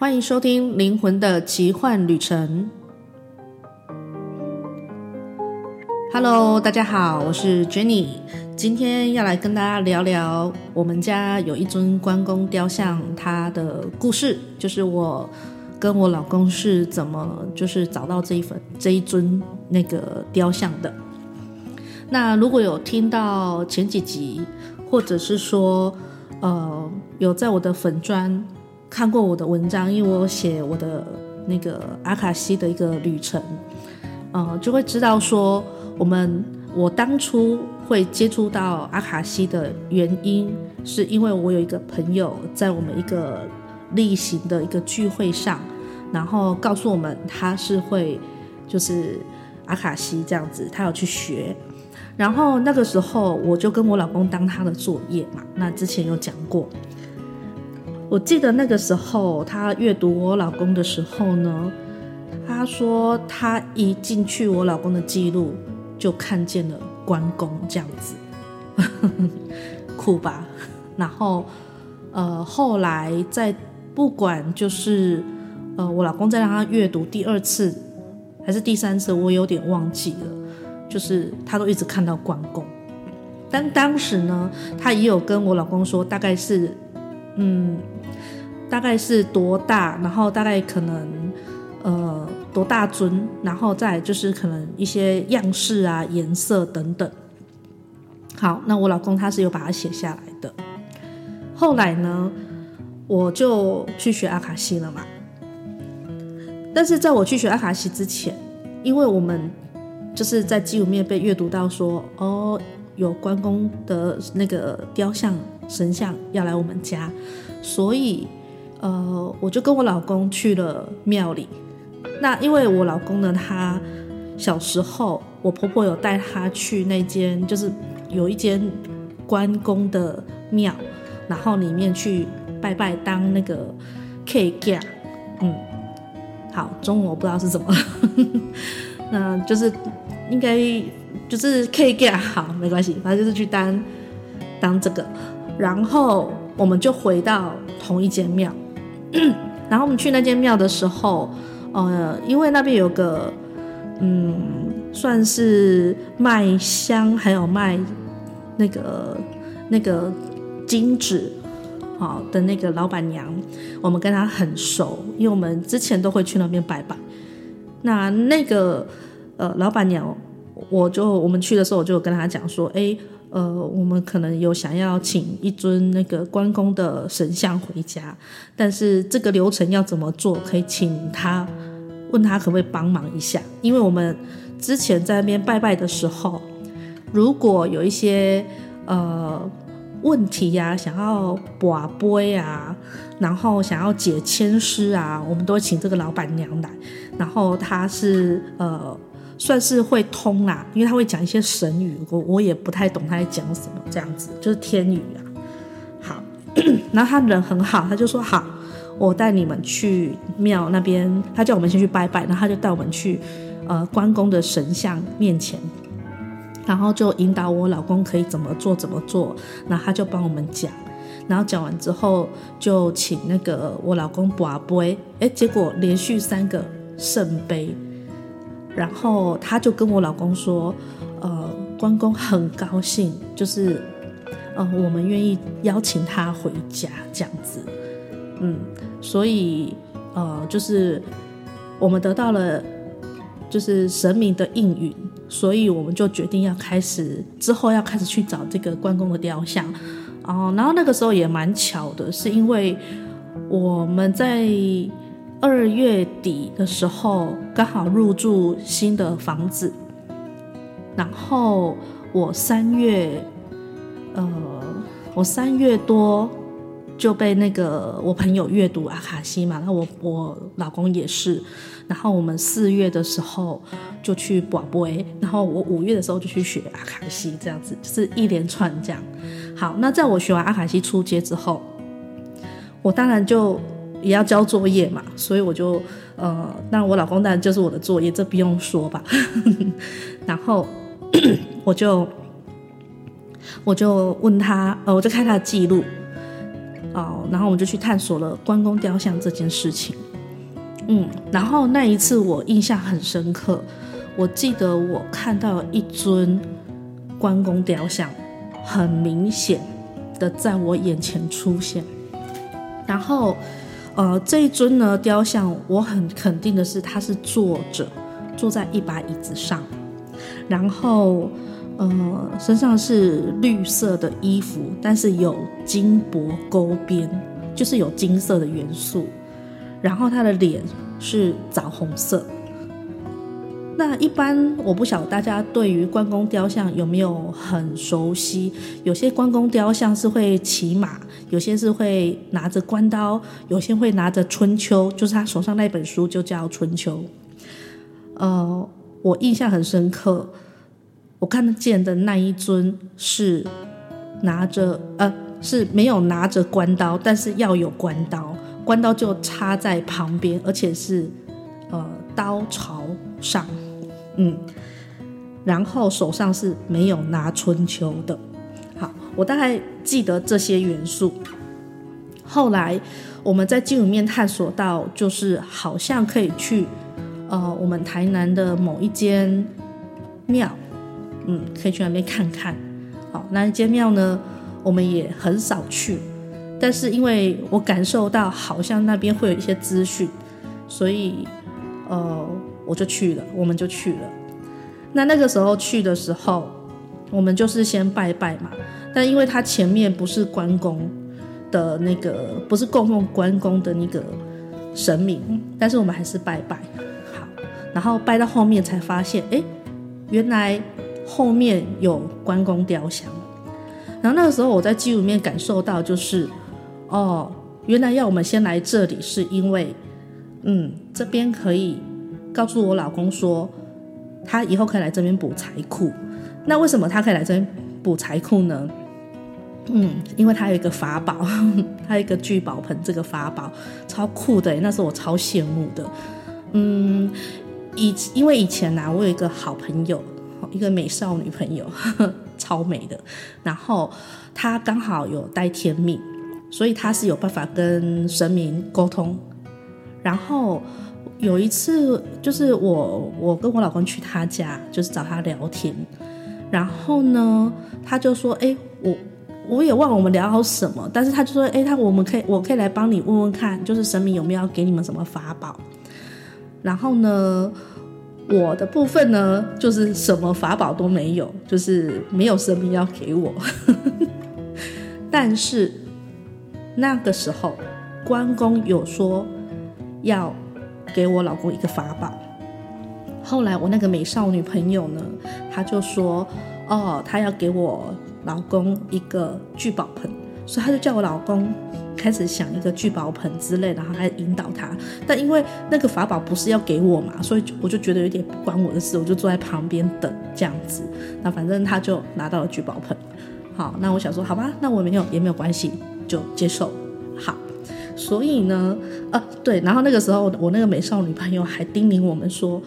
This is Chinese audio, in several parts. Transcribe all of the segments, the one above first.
欢迎收听《灵魂的奇幻旅程》。Hello，大家好，我是 Jenny，今天要来跟大家聊聊我们家有一尊关公雕像，它的故事，就是我跟我老公是怎么就是找到这一份这一尊那个雕像的。那如果有听到前几集，或者是说呃有在我的粉砖。看过我的文章，因为我写我的那个阿卡西的一个旅程，呃，就会知道说，我们我当初会接触到阿卡西的原因，是因为我有一个朋友在我们一个例行的一个聚会上，然后告诉我们他是会就是阿卡西这样子，他有去学，然后那个时候我就跟我老公当他的作业嘛，那之前有讲过。我记得那个时候，他阅读我老公的时候呢，他说他一进去我老公的记录，就看见了关公这样子，酷吧？然后，呃，后来在不管就是，呃，我老公在让他阅读第二次还是第三次，我有点忘记了，就是他都一直看到关公，但当时呢，他也有跟我老公说，大概是，嗯。大概是多大，然后大概可能呃多大尊，然后再就是可能一些样式啊、颜色等等。好，那我老公他是有把它写下来的。后来呢，我就去学阿卡西了嘛。但是在我去学阿卡西之前，因为我们就是在记录里面被阅读到说，哦，有关公的那个雕像神像要来我们家，所以。呃，我就跟我老公去了庙里。那因为我老公呢，他小时候我婆婆有带他去那间，就是有一间关公的庙，然后里面去拜拜当那个 K 家。嗯，好，中文我不知道是怎么，那就是应该就是 K 家，好，没关系，反正就是去当当这个，然后我们就回到同一间庙。然后我们去那间庙的时候，呃，因为那边有个，嗯，算是卖香还有卖那个那个金纸，好的那个老板娘，我们跟她很熟，因为我们之前都会去那边拜拜。那那个呃老板娘，我就我们去的时候，我就跟她讲说，哎。呃，我们可能有想要请一尊那个关公的神像回家，但是这个流程要怎么做？可以请他问他可不可以帮忙一下？因为我们之前在那边拜拜的时候，如果有一些呃问题呀、想要跋杯啊，然后想要解签诗啊，我们都会请这个老板娘来，然后她是呃。算是会通啦，因为他会讲一些神语，我我也不太懂他在讲什么，这样子就是天语啊。好，然后他人很好，他就说好，我带你们去庙那边，他叫我们先去拜拜，然后他就带我们去呃关公的神像面前，然后就引导我老公可以怎么做怎么做，然后他就帮我们讲，然后讲完之后就请那个我老公跋杯，哎，结果连续三个圣杯。然后他就跟我老公说，呃，关公很高兴，就是，呃，我们愿意邀请他回家这样子，嗯，所以，呃，就是我们得到了，就是神明的应允，所以我们就决定要开始之后要开始去找这个关公的雕像，哦，然后那个时候也蛮巧的，是因为我们在。二月底的时候，刚好入住新的房子，然后我三月，呃，我三月多就被那个我朋友阅读阿卡西嘛，然后我我老公也是，然后我们四月的时候就去博杯，然后我五月的时候就去学阿卡西，这样子就是一连串这样。好，那在我学完阿卡西出街之后，我当然就。也要交作业嘛，所以我就呃，那我老公当然就是我的作业，这不用说吧。然后 我就我就问他，呃，我就看他的记录，哦，然后我们就去探索了关公雕像这件事情。嗯，然后那一次我印象很深刻，我记得我看到一尊关公雕像，很明显的在我眼前出现。然后，呃，这一尊呢雕像，我很肯定的是，他是坐着，坐在一把椅子上，然后，呃，身上是绿色的衣服，但是有金箔勾边，就是有金色的元素。然后他的脸是枣红色。那一般我不晓大家对于关公雕像有没有很熟悉？有些关公雕像是会骑马，有些是会拿着关刀，有些会拿着春秋，就是他手上那本书就叫春秋。呃，我印象很深刻，我看得见的那一尊是拿着呃是没有拿着关刀，但是要有关刀。关刀就插在旁边，而且是呃刀朝上，嗯，然后手上是没有拿春秋的。好，我大概记得这些元素。后来我们在镜里面探索到，就是好像可以去呃我们台南的某一间庙，嗯，可以去那边看看。好，那一间庙呢，我们也很少去。但是因为我感受到好像那边会有一些资讯，所以呃我就去了，我们就去了。那那个时候去的时候，我们就是先拜拜嘛。但因为他前面不是关公的那个，不是供奉关公的那个神明，但是我们还是拜拜。好，然后拜到后面才发现，哎，原来后面有关公雕像。然后那个时候我在纪录面感受到就是。哦，原来要我们先来这里，是因为，嗯，这边可以告诉我老公说，他以后可以来这边补财库。那为什么他可以来这边补财库呢？嗯，因为他有一个法宝，他有一个聚宝盆，这个法宝超酷的，那是我超羡慕的。嗯，以因为以前呢、我有一个好朋友，一个美少女朋友，超美的，然后她刚好有带天命。所以他是有办法跟神明沟通，然后有一次就是我我跟我老公去他家，就是找他聊天，然后呢他就说，哎，我我也忘了我们聊好什么，但是他就说，哎，他我们可以我可以来帮你问问看，就是神明有没有给你们什么法宝，然后呢我的部分呢就是什么法宝都没有，就是没有神明要给我，但是。那个时候，关公有说要给我老公一个法宝。后来我那个美少女朋友呢，她就说：“哦，她要给我老公一个聚宝盆。”所以她就叫我老公开始想一个聚宝盆之类，然后来引导他。但因为那个法宝不是要给我嘛，所以我就觉得有点不关我的事，我就坐在旁边等这样子。那反正他就拿到了聚宝盆。好，那我想说，好吧，那我没有也没有关系。就接受，好，所以呢，呃，对，然后那个时候我那个美少女朋友还叮咛我们说，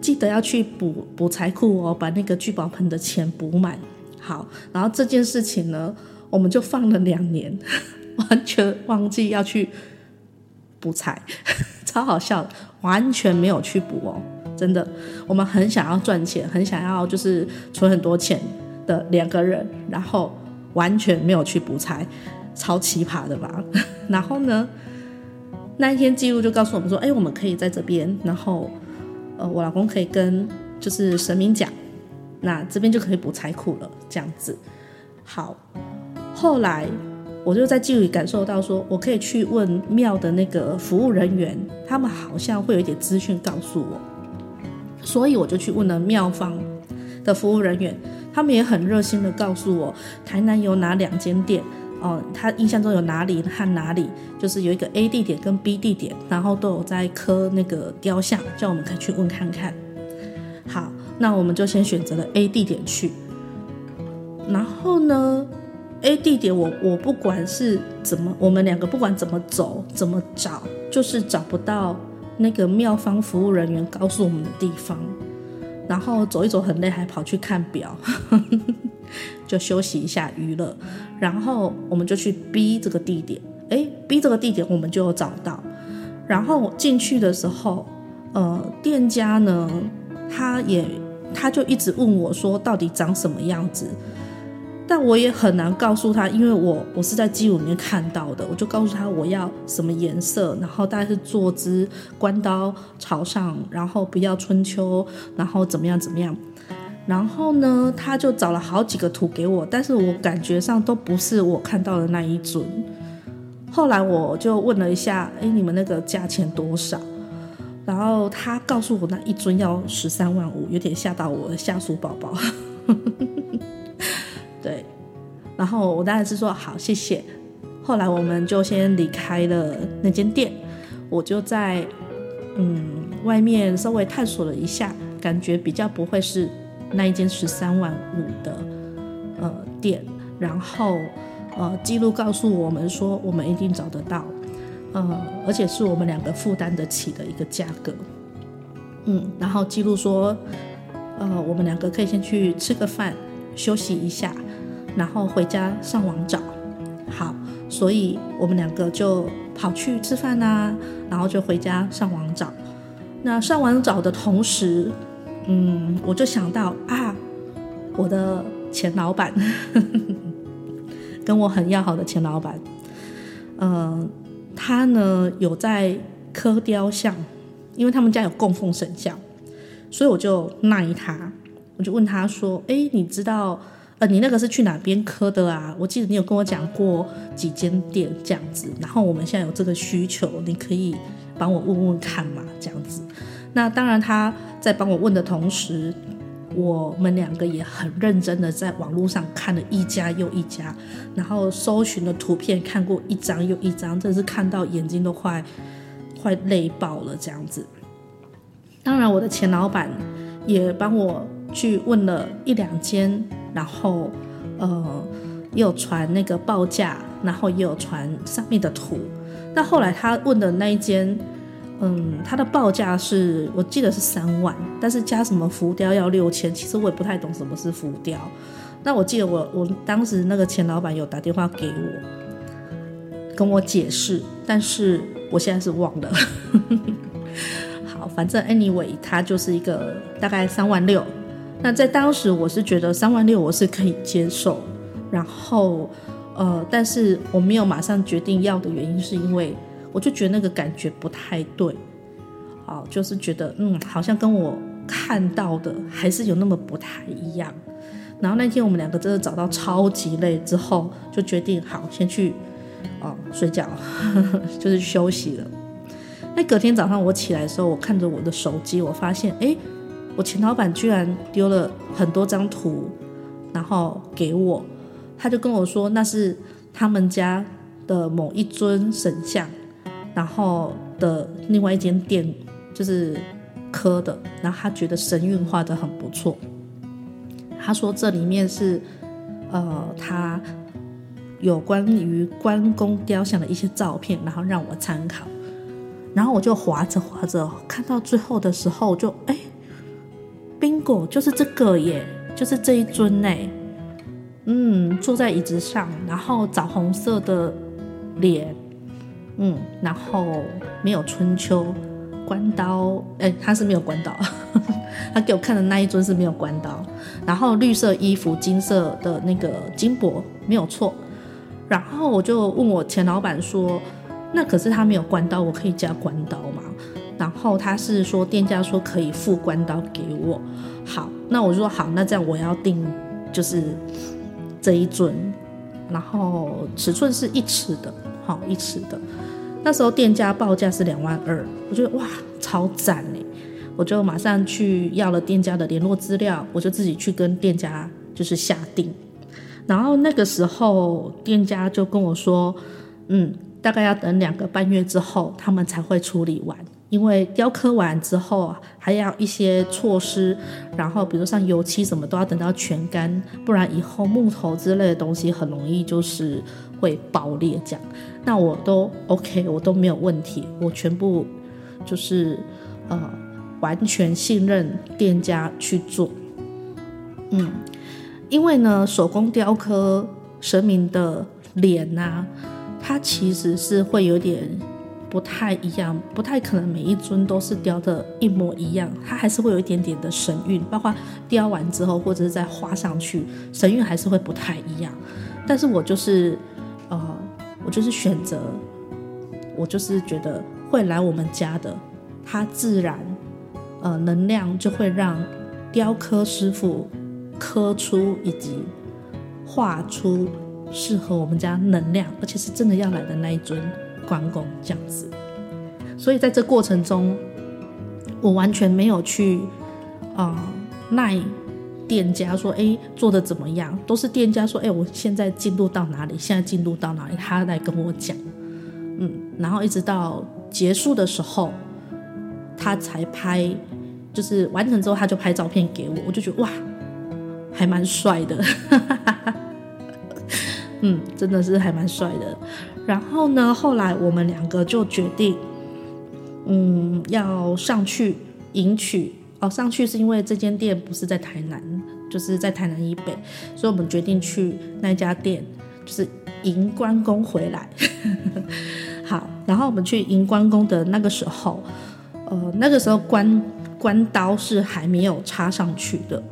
记得要去补补财库哦，把那个聚宝盆的钱补满。好，然后这件事情呢，我们就放了两年，完全忘记要去补财，超好笑，完全没有去补哦，真的，我们很想要赚钱，很想要就是存很多钱的两个人，然后完全没有去补财。超奇葩的吧？然后呢，那一天记录就告诉我们说，哎，我们可以在这边，然后，呃，我老公可以跟就是神明讲，那这边就可以补财库了，这样子。好，后来我就在记录里感受到说，我可以去问庙的那个服务人员，他们好像会有一点资讯告诉我，所以我就去问了庙方的服务人员，他们也很热心的告诉我，台南有哪两间店。哦，他印象中有哪里和哪里，就是有一个 A 地点跟 B 地点，然后都有在刻那个雕像，叫我们可以去问看看。好，那我们就先选择了 A 地点去。然后呢，A 地点我我不管是怎么，我们两个不管怎么走怎么找，就是找不到那个庙方服务人员告诉我们的地方。然后走一走很累，还跑去看表。就休息一下娱乐，然后我们就去 B 这个地点哎，B 这个地点我们就有找到。然后进去的时候，呃，店家呢，他也他就一直问我说，到底长什么样子？但我也很难告诉他，因为我我是在记录里面看到的，我就告诉他我要什么颜色，然后大概是坐姿、关刀朝上，然后不要春秋，然后怎么样怎么样。然后呢，他就找了好几个图给我，但是我感觉上都不是我看到的那一尊。后来我就问了一下，哎，你们那个价钱多少？然后他告诉我那一尊要十三万五，有点吓到我的下属宝宝。对，然后我当然是说好，谢谢。后来我们就先离开了那间店，我就在嗯外面稍微探索了一下，感觉比较不会是那一间十三万五的呃店。然后呃记录告诉我们说，我们一定找得到，呃而且是我们两个负担得起的一个价格。嗯，然后记录说，呃我们两个可以先去吃个饭，休息一下。然后回家上网找，好，所以我们两个就跑去吃饭啊，然后就回家上网找。那上网找的同时，嗯，我就想到啊，我的前老板，跟我很要好的前老板，嗯、呃，他呢有在刻雕像，因为他们家有供奉神像，所以我就赖他，我就问他说，哎，你知道？呃，你那个是去哪边刻的啊？我记得你有跟我讲过几间店这样子，然后我们现在有这个需求，你可以帮我问问看嘛，这样子。那当然他在帮我问的同时，我们两个也很认真的在网络上看了一家又一家，然后搜寻的图片看过一张又一张，真是看到眼睛都快快累爆了这样子。当然，我的前老板也帮我去问了一两间。然后，呃，也有传那个报价，然后也有传上面的图。那后来他问的那一间，嗯，他的报价是我记得是三万，但是加什么浮雕要六千。其实我也不太懂什么是浮雕。那我记得我我当时那个前老板有打电话给我，跟我解释，但是我现在是忘了。好，反正 anyway，他就是一个大概三万六。那在当时，我是觉得三万六我是可以接受，然后，呃，但是我没有马上决定要的原因，是因为我就觉得那个感觉不太对，哦，就是觉得嗯，好像跟我看到的还是有那么不太一样。然后那天我们两个真的找到超级累之后，就决定好先去哦睡觉，就是休息了。那隔天早上我起来的时候，我看着我的手机，我发现哎。诶我前老板居然丢了很多张图，然后给我，他就跟我说那是他们家的某一尊神像，然后的另外一间店就是科的，然后他觉得神韵画的很不错。他说这里面是呃他有关于关公雕像的一些照片，然后让我参考，然后我就划着划着，看到最后的时候就哎。bingo 就是这个耶，就是这一尊呢。嗯，坐在椅子上，然后枣红色的脸，嗯，然后没有春秋关刀，哎，他是没有关刀，他给我看的那一尊是没有关刀，然后绿色衣服，金色的那个金箔没有错，然后我就问我前老板说，那可是他没有关刀，我可以加关刀吗？然后他是说店家说可以付关刀给我，好，那我就说好，那这样我要订就是这一尊，然后尺寸是一尺的，好一尺的。那时候店家报价是两万二，我觉得哇超赞哎，我就马上去要了店家的联络资料，我就自己去跟店家就是下定。然后那个时候店家就跟我说，嗯，大概要等两个半月之后他们才会处理完。因为雕刻完之后还要一些措施，然后比如像油漆什么都要等到全干，不然以后木头之类的东西很容易就是会爆裂这样。那我都 OK，我都没有问题，我全部就是呃完全信任店家去做。嗯，因为呢手工雕刻神明的脸呐、它其实是会有点不太一样，不太可能每一尊都是雕的一模一样，它还是会有一点点的神韵，包括雕完之后或者是再画上去，神韵还是会不太一样。但是我就是，呃，我就是选择，我就是觉得会来我们家的，它自然，呃，能量就会让雕刻师傅刻出以及画出适合我们家能量，而且是真的要来的那一尊关公这样子。所以在这过程中，我完全没有去，啊、呃，店家说：“哎，做的怎么样？都是店家说：哎，我现在进度到哪里？现在进度到哪里？他来跟我讲，嗯，然后一直到结束的时候，他才拍，就是完成之后他就拍照片给我，我就觉得哇，还蛮帅的，嗯，真的是还蛮帅的。然后呢，后来我们两个就决定，嗯，要上去迎娶。”哦，上去是因为这间店不是在台南，就是在台南以北，所以我们决定去那家店，就是迎关公回来。好，然后我们去迎关公的那个时候，呃，那个时候关关刀是还没有插上去的，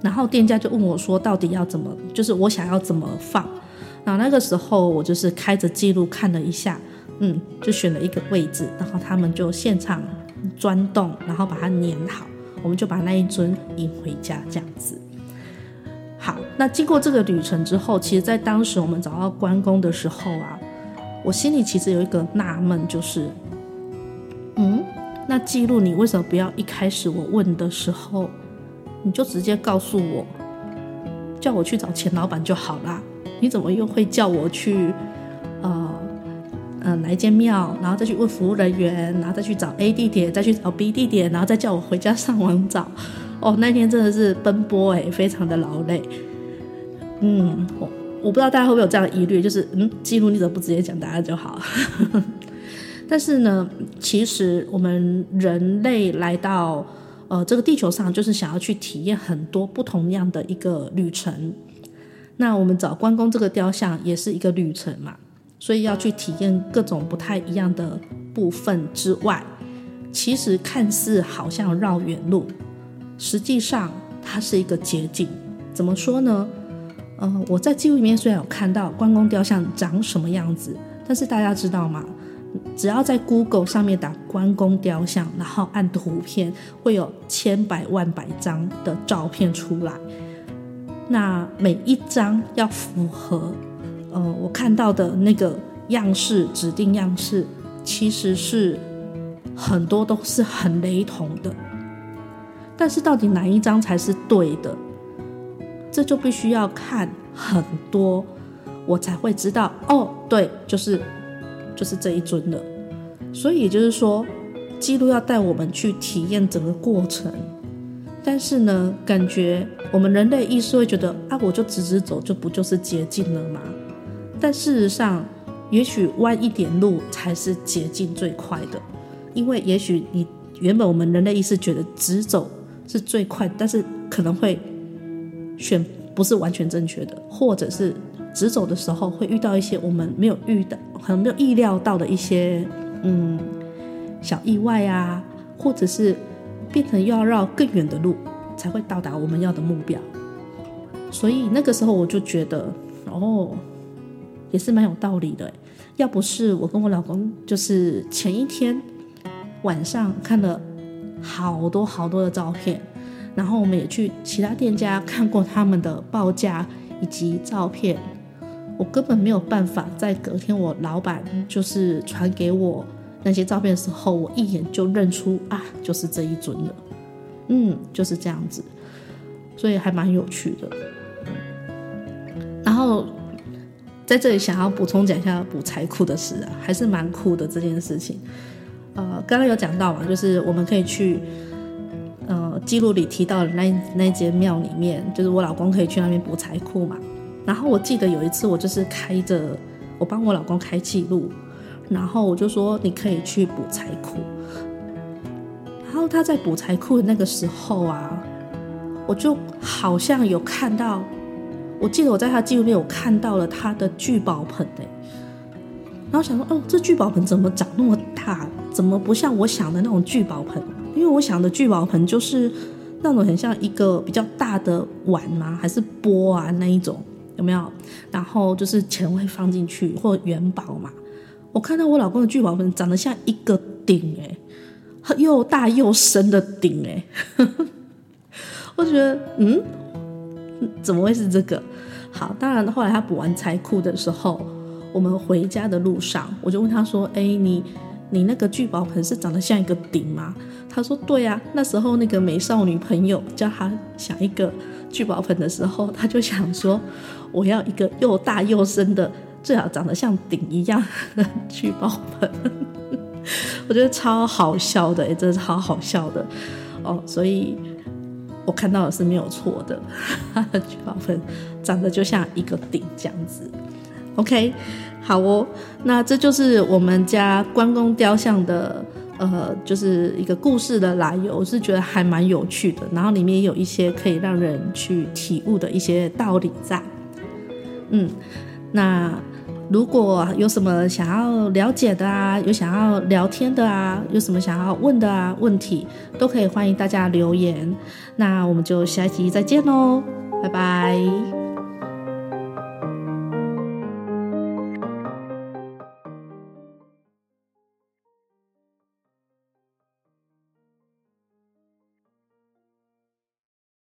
然后店家就问我说，到底要怎么，就是我想要怎么放。然后那个时候我就是开着记录看了一下，嗯，就选了一个位置，然后他们就现场钻洞，然后把它粘好。我们就把那一尊引回家，这样子。好，那经过这个旅程之后，其实，在当时我们找到关公的时候啊，我心里其实有一个纳闷，就是，嗯，那记录你为什么不要一开始我问的时候，你就直接告诉我，叫我去找钱老板就好啦？你怎么又会叫我去，呃？嗯，来一间庙，然后再去问服务人员，然后再去找 A 地点，再去找 B 地点，然后再叫我回家上网找。哦，那天真的是奔波诶，非常的劳累。嗯，我我不知道大家会不会有这样的疑虑，就是嗯，记录你怎么不直接讲答案就好？但是呢，其实我们人类来到呃这个地球上，就是想要去体验很多不同样的一个旅程。那我们找关公这个雕像也是一个旅程嘛。所以要去体验各种不太一样的部分之外，其实看似好像绕远路，实际上它是一个捷径。怎么说呢？呃，我在记录里面虽然有看到关公雕像长什么样子，但是大家知道吗？只要在 Google 上面打关公雕像，然后按图片，会有千百万百张的照片出来。那每一张要符合。呃，我看到的那个样式，指定样式，其实是很多都是很雷同的。但是到底哪一张才是对的，这就必须要看很多，我才会知道。哦，对，就是就是这一尊了。所以也就是说，记录要带我们去体验整个过程。但是呢，感觉我们人类意识会觉得啊，我就直直走，就不就是捷径了吗？但事实上，也许弯一点路才是捷径最快的，因为也许你原本我们人类意识觉得直走是最快，但是可能会选不是完全正确的，或者是直走的时候会遇到一些我们没有遇到、可能没有意料到的一些嗯小意外啊，或者是变成要绕更远的路才会到达我们要的目标。所以那个时候我就觉得，哦。也是蛮有道理的，要不是我跟我老公，就是前一天晚上看了好多好多的照片，然后我们也去其他店家看过他们的报价以及照片，我根本没有办法在隔天我老板就是传给我那些照片的时候，我一眼就认出啊，就是这一尊了，嗯，就是这样子，所以还蛮有趣的，然后。在这里想要补充讲一下补财库的事啊，还是蛮酷的这件事情。呃，刚刚有讲到嘛，就是我们可以去，呃，记录里提到的那那间庙里面，就是我老公可以去那边补财库嘛。然后我记得有一次我就是开着我帮我老公开记录，然后我就说你可以去补财库。然后他在补财库的那个时候啊，我就好像有看到。我记得我在他记录里有看到了他的聚宝盆诶，然后想说，哦，这聚宝盆怎么长那么大？怎么不像我想的那种聚宝盆？因为我想的聚宝盆就是那种很像一个比较大的碗吗？还是钵啊那一种？有没有？然后就是钱会放进去或元宝嘛。我看到我老公的聚宝盆长得像一个鼎诶，又大又深的鼎诶。我觉得嗯，怎么会是这个？好，当然后来他补完财库的时候，我们回家的路上，我就问他说：“哎，你你那个聚宝盆是长得像一个鼎吗？”他说：“对啊，那时候那个美少女朋友叫他想一个聚宝盆的时候，他就想说。”我要一个又大又深的，最好长得像顶一样的聚宝盆，我觉得超好笑的，也真的是超好笑的哦。所以我看到的是没有错的，他的聚宝盆长得就像一个顶这样子。OK，好哦，那这就是我们家关公雕像的，呃，就是一个故事的来由，我是觉得还蛮有趣的，然后里面有一些可以让人去体悟的一些道理在。嗯，那如果有什么想要了解的啊，有想要聊天的啊，有什么想要问的啊问题，都可以欢迎大家留言。那我们就下一集再见喽，拜拜。